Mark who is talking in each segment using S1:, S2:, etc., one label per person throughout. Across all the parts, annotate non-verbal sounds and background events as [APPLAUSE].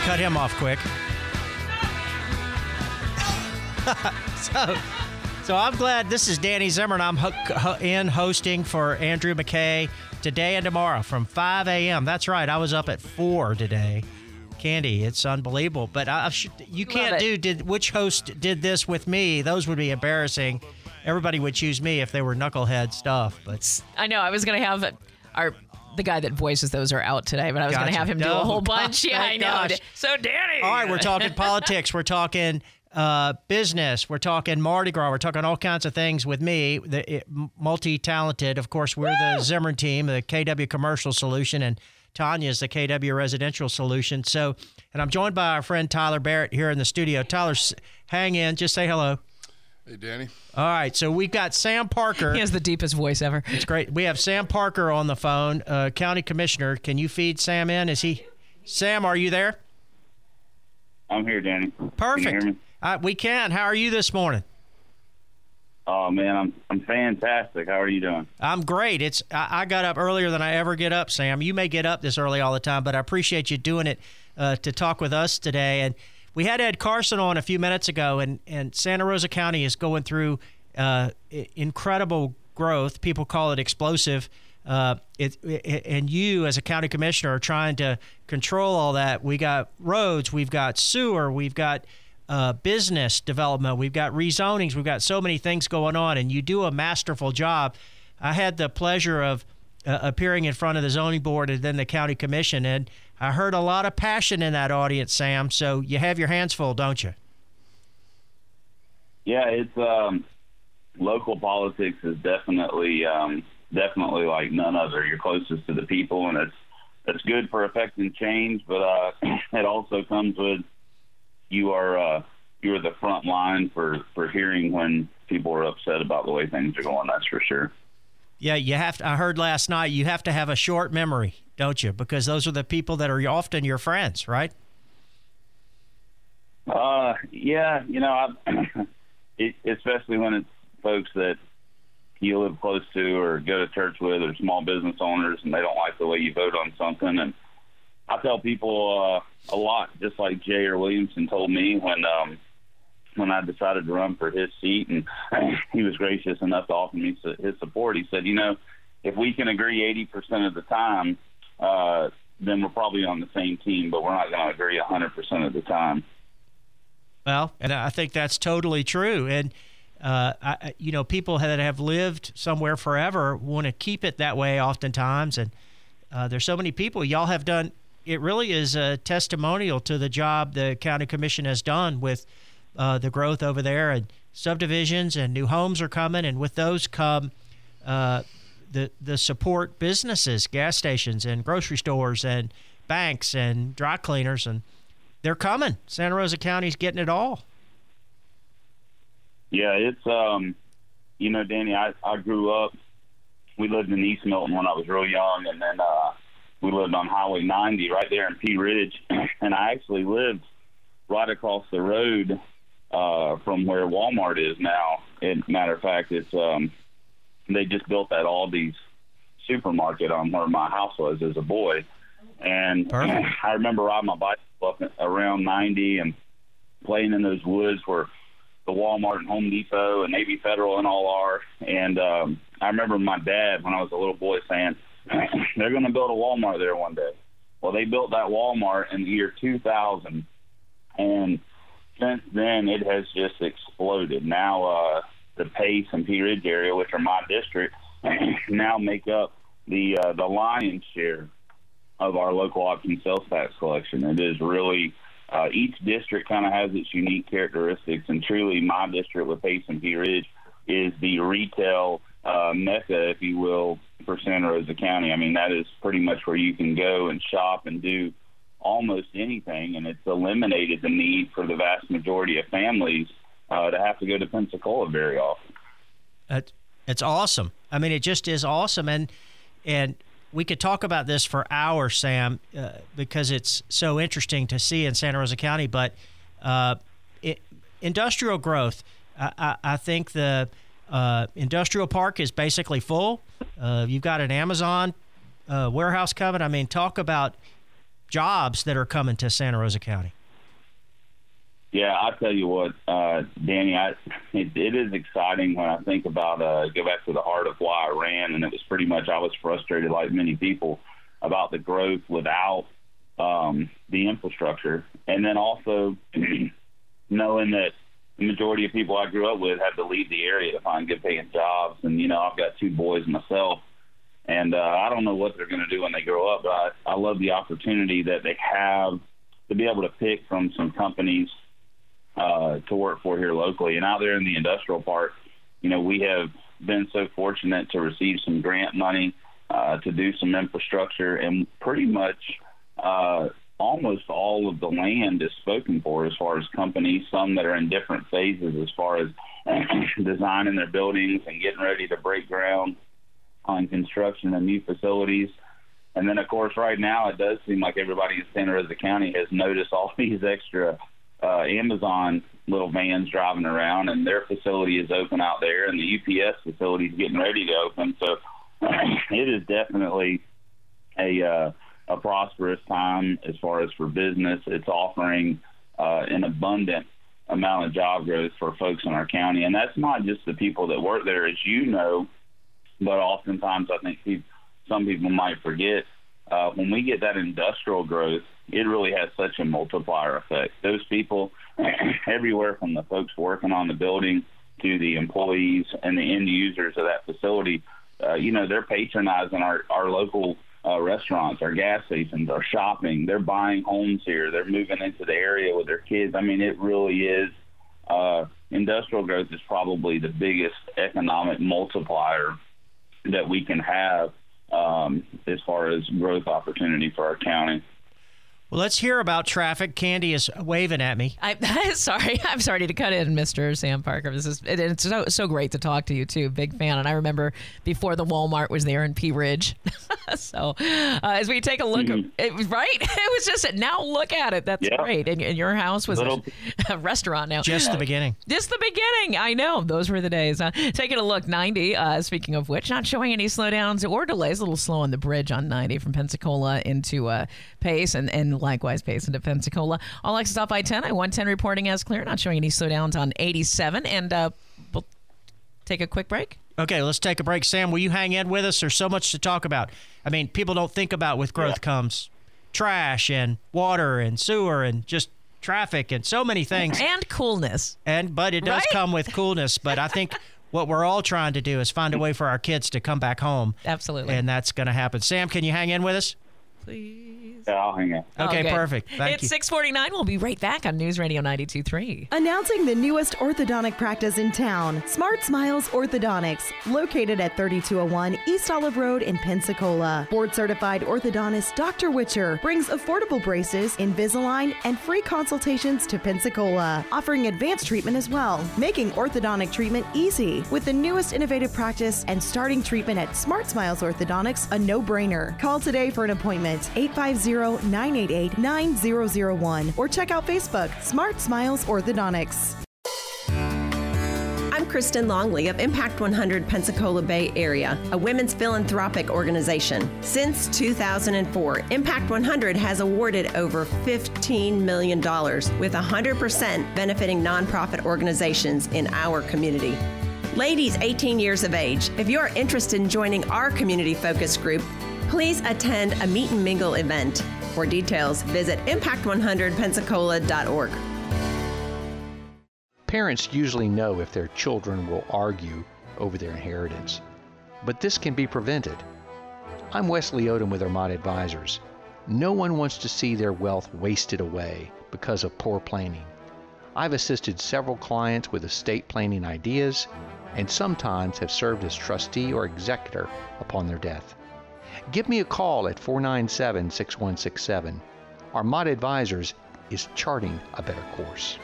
S1: cut him off quick. [LAUGHS] so, so I'm glad this is Danny Zimmerman. I'm ho- ho- in hosting for Andrew McKay today and tomorrow from 5 a.m. That's right. I was up at 4 today. Candy, it's unbelievable. But I, I should, you can't do did which host did this with me? Those would be embarrassing. Everybody would choose me if they were knucklehead stuff. But
S2: I know. I was going to have our the guy that voices those are out today, but I was going to have him do a whole [LAUGHS] bunch. Yeah, I know.
S1: gosh.
S2: So Danny.
S1: All right, we're talking politics. We're talking uh, business. We're talking Mardi Gras. We're talking all kinds of things with me, the multi-talented. Of course, we're the Zimmerman team, the KW Commercial Solution, and Tanya is the KW Residential Solution. So, and I'm joined by our friend Tyler Barrett here in the studio. Tyler, hang in. Just say hello.
S3: Hey, Danny.
S1: All right, so we've got Sam Parker. [LAUGHS]
S2: He has the deepest voice ever.
S1: It's great. We have Sam Parker on the phone, uh, County Commissioner. Can you feed Sam in? Is he? Sam, are you there?
S4: I'm here, Danny.
S1: Perfect.
S4: Can you hear me?
S1: Uh, we can. How are you this morning?
S4: Oh man, I'm I'm fantastic. How are you doing?
S1: I'm great. It's I, I got up earlier than I ever get up, Sam. You may get up this early all the time, but I appreciate you doing it uh, to talk with us today. And we had Ed Carson on a few minutes ago, and and Santa Rosa County is going through uh, incredible growth. People call it explosive. Uh, it, it, and you, as a county commissioner, are trying to control all that. We got roads, we've got sewer, we've got uh, business development, we've got rezonings, we've got so many things going on, and you do a masterful job. I had the pleasure of uh, appearing in front of the zoning board and then the county commission, and I heard a lot of passion in that audience, Sam. So you have your hands full, don't you?
S4: Yeah, it's um, local politics is definitely um, definitely like none other. You're closest to the people, and it's it's good for affecting change, but uh, [CLEARS THROAT] it also comes with you are uh, you are the front line for for hearing when people are upset about the way things are going. That's for sure.
S1: Yeah, you have to. I heard last night you have to have a short memory, don't you? Because those are the people that are often your friends, right?
S4: Uh, yeah, you know, I, it, [CLEARS THROAT] especially when it's folks that you live close to or go to church with or small business owners and they don't like the way you vote on something. And I tell people uh, a lot, just like Jayer Williamson told me when um, when I decided to run for his seat, and [CLEARS THROAT] he was gracious enough to offer me his support. He said, you know, if we can agree 80% of the time, uh, then we're probably on the same team, but we're not going to agree 100% of the time.
S1: Well, and I think that's totally true. And uh, I- you know, people that have lived somewhere forever want to keep it that way, oftentimes. And uh, there's so many people. Y'all have done. It really is a testimonial to the job the county commission has done with uh, the growth over there and subdivisions and new homes are coming, and with those come uh, the the support businesses, gas stations and grocery stores and banks and dry cleaners and they're coming. Santa Rosa County's getting it all.
S4: Yeah, it's um, you know, Danny, I I grew up. We lived in East Milton when I was real young, and then uh, we lived on Highway 90 right there in Pea Ridge, [CLEARS THROAT] and I actually lived right across the road uh, from where Walmart is now. And matter of fact, it's um, they just built that Aldi's supermarket on where my house was as a boy, and
S1: Perfect. [LAUGHS]
S4: I remember riding my bike up around 90 and playing in those woods where the Walmart and Home Depot and Navy Federal and all are. And um, I remember my dad when I was a little boy saying, [LAUGHS] "They're going to build a Walmart there one day." Well, they built that Walmart in the year 2000, and since then it has just exploded. Now uh, the Pace and Pea Ridge area, which are my district, [CLEARS THROAT] now make up the uh, the lion's share of our local option sales tax collection. It is really uh, each district kind of has its unique characteristics, and truly, my district with Pace and Pea Ridge is the retail uh, mecca, if you will, for Santa Rosa County. I mean, that is pretty much where you can go and shop and do almost anything, and it's eliminated the need for the vast majority of families uh, to have to go to Pensacola very often.
S1: It, it's awesome. I mean, it just is awesome, and and we could talk about this for hours, Sam, uh, because it's so interesting to see in Santa Rosa County. But uh, it, industrial growth, I, I, I think the uh, industrial park is basically full. Uh, you've got an Amazon uh, warehouse coming. I mean, talk about jobs that are coming to Santa Rosa County.
S4: Yeah, I tell you what, uh, Danny, I, it, it is exciting when I think about uh, go back to the heart of why I ran, and it was pretty much I was frustrated, like many people, about the growth without um, the infrastructure, and then also [CLEARS THROAT] knowing that the majority of people I grew up with had to leave the area to find good paying jobs, and you know I've got two boys myself, and uh, I don't know what they're going to do when they grow up, but I, I love the opportunity that they have to be able to pick from some companies uh, to work for here locally. And out there in the industrial park, you know, we have been so fortunate to receive some grant money uh, to do some infrastructure, and pretty much uh, almost all of the land is spoken for as far as companies, some that are in different phases as far as [CLEARS THROAT] designing their buildings and getting ready to break ground on construction of new facilities. And then, of course, right now it does seem like everybody in Santa Rosa County has noticed all [LAUGHS] these extra uh, Amazon little vans driving around, and their facility is open out there, and the UPS facility is getting ready to open. So [CLEARS THROAT] it is definitely a uh, a prosperous time as far as for business. It's offering uh, an abundant amount of job growth for folks in our county, and that's not just the people that work there, as you know, but oftentimes I think people, some people might forget uh, when we get that industrial growth it really has such a multiplier effect. Those people, [CLEARS THROAT] everywhere from the folks working on the building to the employees and the end users of that facility, uh, you know, they're patronizing our, our local uh, restaurants, our gas stations, our shopping. They're buying homes here. They're moving into the area with their kids. I mean, it really is. Uh, industrial growth is probably the biggest economic multiplier that we can have um, as far as growth opportunity for our county.
S1: Well, let's hear about traffic. Candy is waving at me.
S2: I, [LAUGHS] sorry, [LAUGHS] I'm sorry to cut in, Mr. Sam Parker. This is it, it's so so great to talk to you too. Big fan, and I remember before the Walmart was there in Pea Ridge. [LAUGHS] so uh, as we take a look, mm-hmm. it right. It was just now look at it. That's great. And, and, your house was Little, a, a, restaurant now.
S1: Just the beginning. [GASPS]
S2: Just the beginning. I know those were the days. Uh, taking a look, 90. Uh, speaking of which, not showing any slowdowns or delays. A little slow on the bridge on 90 from Pensacola into uh, Pace and and likewise pace into Pensacola. All access off I 10. I 110 reporting as clear, not showing any slowdowns on 87. And uh, we'll take a quick break.
S1: Okay, let's take a break. Sam, will you hang in with us? There's so much to talk about. I mean, people don't think about with growth yeah. comes trash and water and sewer and just traffic and so many things.
S2: And coolness.
S1: And but it does right? come with coolness. But I think [LAUGHS] what we're all trying to do is find a way for our kids to come back home.
S2: Absolutely.
S1: And that's going to happen. Sam, can you hang in with us?
S2: Please?
S4: Yeah, I'll hang
S1: Okay, okay. perfect. Thank
S2: it's you. 649. We'll be right back on News Radio 92.3.
S3: Announcing the newest orthodontic practice in town, Smart Smiles Orthodontics, located at 3201 East Olive Road in Pensacola. Board certified orthodontist Dr. Witcher brings affordable braces, Invisalign, and free consultations to Pensacola, offering advanced treatment as well, making orthodontic treatment easy with the newest innovative practice and starting treatment at Smart Smiles Orthodontics, a no brainer. Call today for an appointment 850 988 9001 or check out Facebook Smart Smiles Orthodontics.
S5: I'm Kristen Longley of Impact 100 Pensacola Bay Area, a women's philanthropic organization. Since 2004, Impact 100 has awarded over $15 million, with 100% benefiting nonprofit organizations in our community. Ladies 18 years of age, if you are interested in joining our community focus group, please attend a meet and mingle event. For details, visit impact100pensacola.org.
S6: Parents usually know if their children will argue over their inheritance, but this can be prevented. I'm Wesley Odom with Armada Advisors. No one wants to see their wealth wasted away because of poor planning. I've assisted several clients with estate planning ideas and sometimes have served as trustee or executor upon their death. Give me a call at 497 6167. Armada Advisors is charting a better course.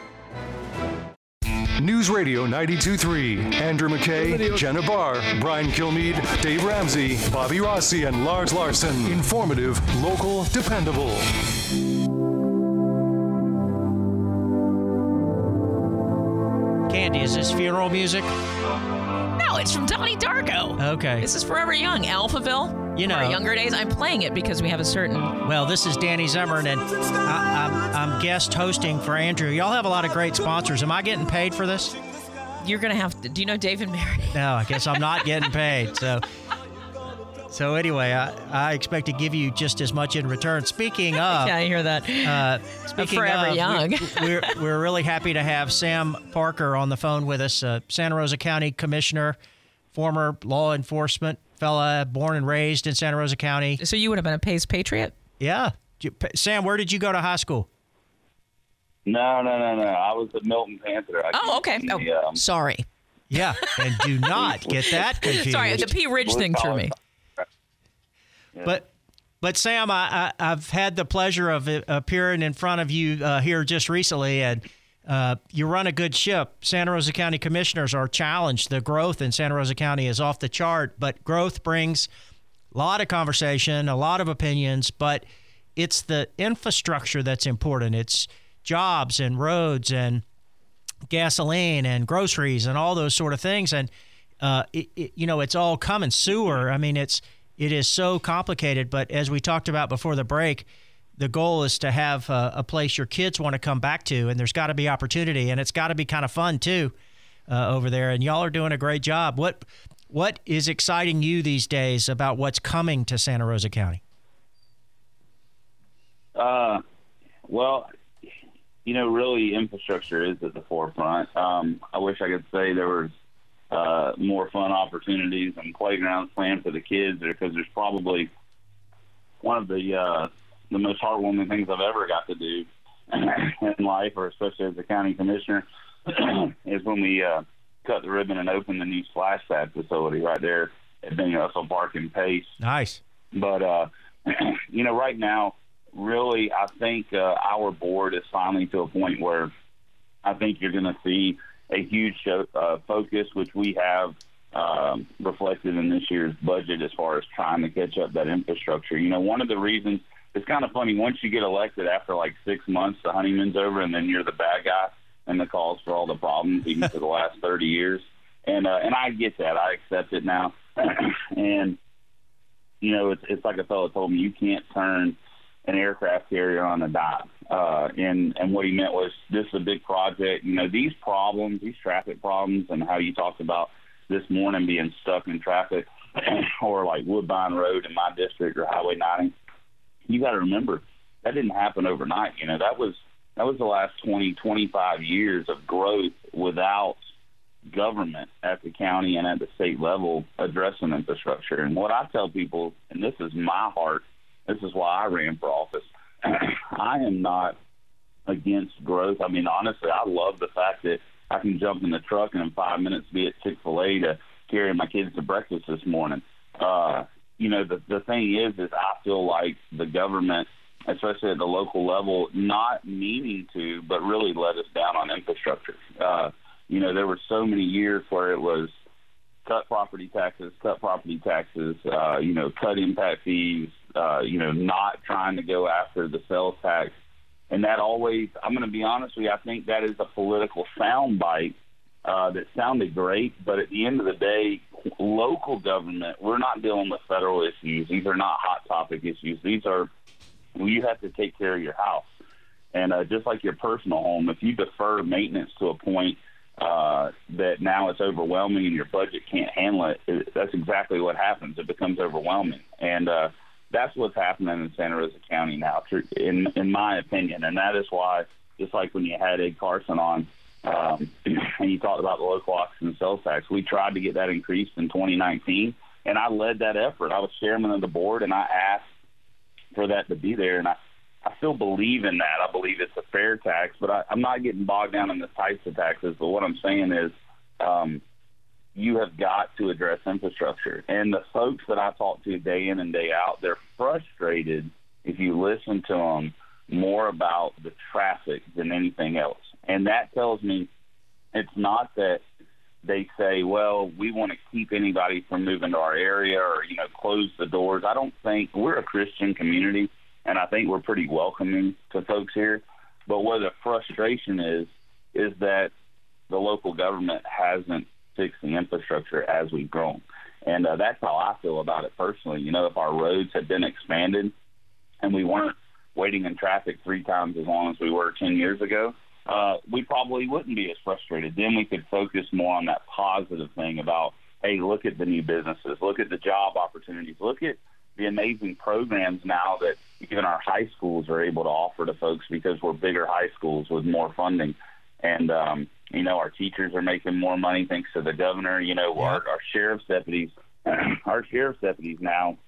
S7: News Radio 92.3. Andrew McKay, Jenna Barr, Brian Kilmeade, Dave Ramsey, Bobby Rossi, and Lars Larson. Informative, local, dependable.
S1: Candy, is this funeral music?
S2: No, it's from Donnie Darko.
S1: Okay.
S2: This is Forever Young, Alphaville.
S1: You know,
S2: Our younger days, I'm playing it because we have a certain.
S1: Well, this is Danny Zimmern, and I, I'm, I'm guest hosting for Andrew. Y'all have a lot of great sponsors. Am I getting paid for this?
S2: You're gonna have to. Do you know David Mary?
S1: No, I guess I'm not getting paid. So, so anyway, I, I expect to give you just as much in return. Speaking [LAUGHS] of,
S2: yeah, I hear that.
S1: uh, speaking
S2: Forever
S1: of,
S2: young.
S1: we- We're, we're really happy to have Sam Parker on the phone with us, uh, Santa Rosa County Commissioner, former law enforcement fella, born and raised in Santa Rosa County.
S2: so you would have been a Pace Patriot.
S1: Yeah, You- Sam, where did you go to high school?
S4: No, no, no, no. I was at Milton Panther. I
S2: Oh, okay.
S4: came
S2: Oh,
S4: um,
S2: sorry.
S1: Yeah, and do [LAUGHS] not get that confused.
S2: Sorry, the Pea Ridge thing threw me.
S4: collar.
S1: But but Sam, I, I I've had the pleasure of uh, appearing in front of you uh, here just recently, and uh, you run a good ship. Santa Rosa County commissioners are challenged. The growth in Santa Rosa County is off the chart, but growth brings a lot of conversation, a lot of opinions, but it's the infrastructure that's important. It's jobs and roads and gasoline and groceries and all those sort of things and uh, it, it, you know it's all coming sewer i mean it's it is so complicated but as we talked about before the break the goal is to have a, a place your kids want to come back to and there's got to be opportunity and it's got to be kind of fun too uh, over there and y'all are doing a great job what what is exciting you these days about what's coming to santa rosa county
S4: Uh, well, you know, really, infrastructure is at the forefront. Um, I wish I could say there was uh, more fun opportunities and playgrounds planned for the kids, because there's probably one of the uh, the most heartwarming things I've ever got to do [CLEARS THROAT] in life, or especially as a county commissioner, [CLEARS THROAT] is when we uh, cut the ribbon and opened the new splash pad facility right there at Benny Russell Park in Pace.
S1: nice
S4: But uh, [CLEARS THROAT] you know, right now, really, I think uh, our board is finally to a point where I think you're going to see a huge show, uh, focus, which we have um, reflected in this year's budget as far as trying to catch up that infrastructure. You know, one of the reasons it's kind of funny once you get elected after like six months, the honeymoon's over, and then you're the bad guy and the cause for all the problems, even for the last 30 years. And uh, and I get that. I accept it now. [CLEARS THROAT] and you know, it's it's like a fellow told me, you can't turn an aircraft carrier on a dime. Uh, and and what he meant was this is a big project. You know, these problems, these traffic problems, and how you talked about this morning being stuck in traffic, [CLEARS THROAT] or like Woodbine Road in my district or Highway 90. You got to remember that didn't happen overnight. You know, that was that was the last 20, 25 years of growth without government at the county and at the state level addressing infrastructure. And what I tell people, and this is my heart, this is why I ran for office. [CLEARS THROAT] I am not against growth. I mean, honestly, I love the fact that I can jump in the truck and in five minutes be at Chick Fil A to carry my kids to breakfast this morning. Uh, you know, the the thing is, is I feel like the government, especially at the local level, not meaning to, but really let us down on infrastructure. Uh, you know, there were so many years where it was cut property taxes, cut property taxes, uh, you know, cut impact fees, uh, you know, not trying to go after the sales tax. And that always, I'm going to be honest with you, I think that is a political soundbite uh, that sounded great, but at the end of the day, local government, we're not dealing with federal issues. These are not hot topic issues. These are, you have to take care of your house. And uh, just like your personal home, if you defer maintenance to a point uh, that now it's overwhelming and your budget can't handle it, it, that's exactly what happens. It becomes overwhelming. And uh, that's what's happening in Santa Rosa County now, in, in my opinion. And that is why, just like when you had Ed Carson on, um, and you talked about the local option sales tax, we tried to get that increased in 2019, and I led that effort. I was chairman of the board, and I asked for that to be there, and I, I still believe in that. I believe it's a fair tax, but I, I'm not getting bogged down in the types of taxes. But what I'm saying is, um, you have got to address infrastructure. And the folks that I talk to day in and day out, they're frustrated if you listen to them more about the traffic than anything else. And that tells me it's not that they say, well, we want to keep anybody from moving to our area or, you know, close the doors. I don't think we're a Christian community, and I think we're pretty welcoming to folks here. But where the frustration is, is that the local government hasn't fixed the infrastructure as we've grown. And uh, that's how I feel about it personally. You know, if our roads had been expanded and we weren't waiting in traffic three times as long as we were 10 years ago, uh, we probably wouldn't be as frustrated. Then we could focus more on that positive thing about, hey, look at the new businesses, look at the job opportunities, look at the amazing programs now that even our high schools are able to offer to folks because we're bigger high schools with more funding. And, um, you know, our teachers are making more money thanks to the governor. You know, our, our sheriff's deputies, [CLEARS THROAT] our sheriff's deputies now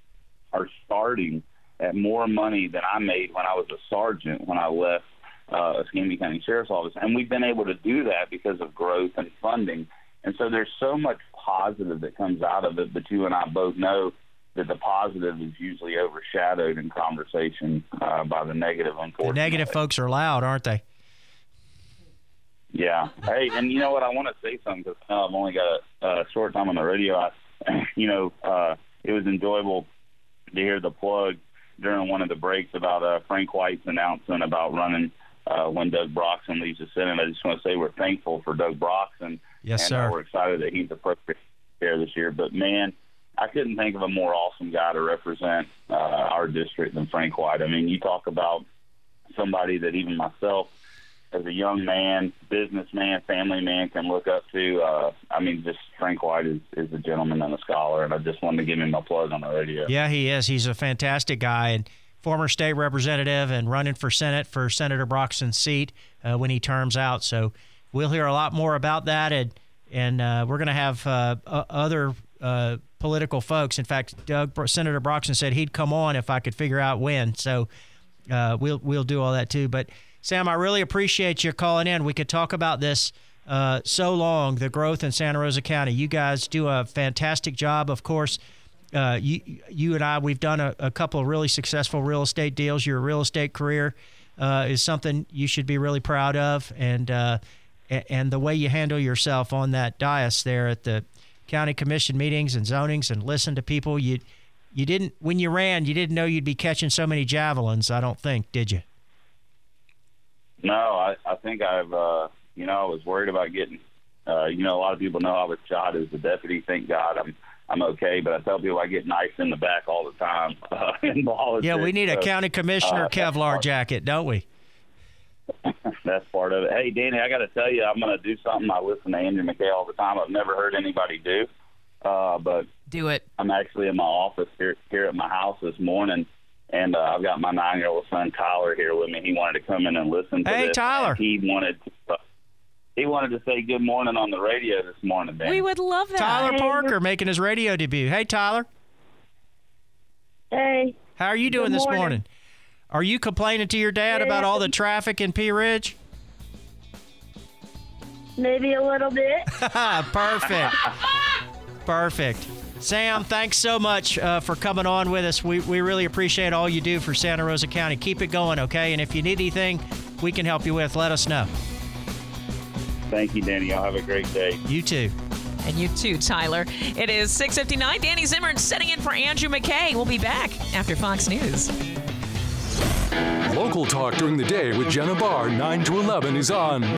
S4: are starting at more money than I made when I was a sergeant when I left uh, Escambia County Sheriff's Office. And we've been able to do that because of growth and funding. And so there's so much positive that comes out of it, but you and I both know that the positive is usually overshadowed in conversation uh, by the negative. Unfortunately,
S1: the negative folks are loud, aren't they?
S4: Yeah. Hey, and you know what? I want to say something because uh, I've only got a, a short time on the radio. I, [LAUGHS] you know, uh, it was enjoyable to hear the plug during one of the breaks about uh, Frank White's announcement about running uh, when Doug Broxson leaves the Senate. I just want to say we're thankful for Doug Broxson.
S1: Yes,
S4: and,
S1: sir.
S4: Uh, we're excited that he's appropriations chair this year. But man, I couldn't think of a more awesome guy to represent uh, our district than Frank White. I mean, you talk about somebody that even myself, as a young man, businessman, family man, can look up to. Uh, I mean, just Frank White is, is a gentleman and a scholar, and I just wanted to give him a plug on the radio.
S1: Yeah, he is. He's a fantastic guy and former state representative and running for Senate for Senator Broxson's seat uh, when he terms out. So we'll hear a lot more about that, and and uh, we're going to have uh, other uh, political folks. In fact, Doug Senator Broxton said he'd come on if I could figure out when. So uh, we'll we'll do all that too. But Sam, I really appreciate you calling in. We could talk about this uh, so long, the growth in Santa Rosa County. You guys do a fantastic job, of course. Uh, you, you and I, we've done a, a, couple of really successful real estate deals. Your real estate career uh, is something you should be really proud of, and uh, and the way you handle yourself on that dais there at the county commission meetings and zonings and listen to people. You you didn't when you ran, you didn't know you'd be catching so many javelins. I don't think, did you?
S4: No, I, I think I've, uh, you know, I was worried about getting, uh, you know, a lot of people know I was shot as the deputy. Thank God I'm, I'm okay. But I tell people I get knifed in the back all the time [LAUGHS] uh.
S1: Yeah, we need
S4: so,
S1: a county commissioner
S4: uh,
S1: Kevlar jacket, don't we? [LAUGHS]
S4: that's part of it. Hey, Danny, I got to tell you, I'm going to do something I listen to Andrew McKay all the time. I've never heard anybody do, uh, but
S2: do it.
S4: I'm actually in my office here here at my house this morning, and uh, I've got my nine year old son Tyler here with me. He wanted to come in and listen to
S1: hey,
S4: this.
S1: Tyler.
S4: He wanted to, uh, he wanted to say good morning on the radio this morning. Danny.
S2: We would love that.
S1: Tyler Parker making his radio debut. Hey, Tyler.
S8: Hey.
S1: How are you doing
S8: Good
S1: this
S8: morning.
S1: morning? Are you complaining to your dad about all the traffic in Pea Ridge?
S8: Maybe a little bit. [LAUGHS]
S1: Perfect. Perfect. Sam, thanks so much uh, for coming on with us. We, we really appreciate all you do for Santa Rosa County. Keep it going, okay? And if you need anything we can help you with, let us know.
S4: Thank you, Danny. Y'all have a great day.
S1: You too.
S2: And you too, Tyler. It is 6.59. Danny Zimmern setting in for Andrew McKay. We'll be back after Fox News.
S7: Local talk during the day with Jenna Barr, 9 to 11 is on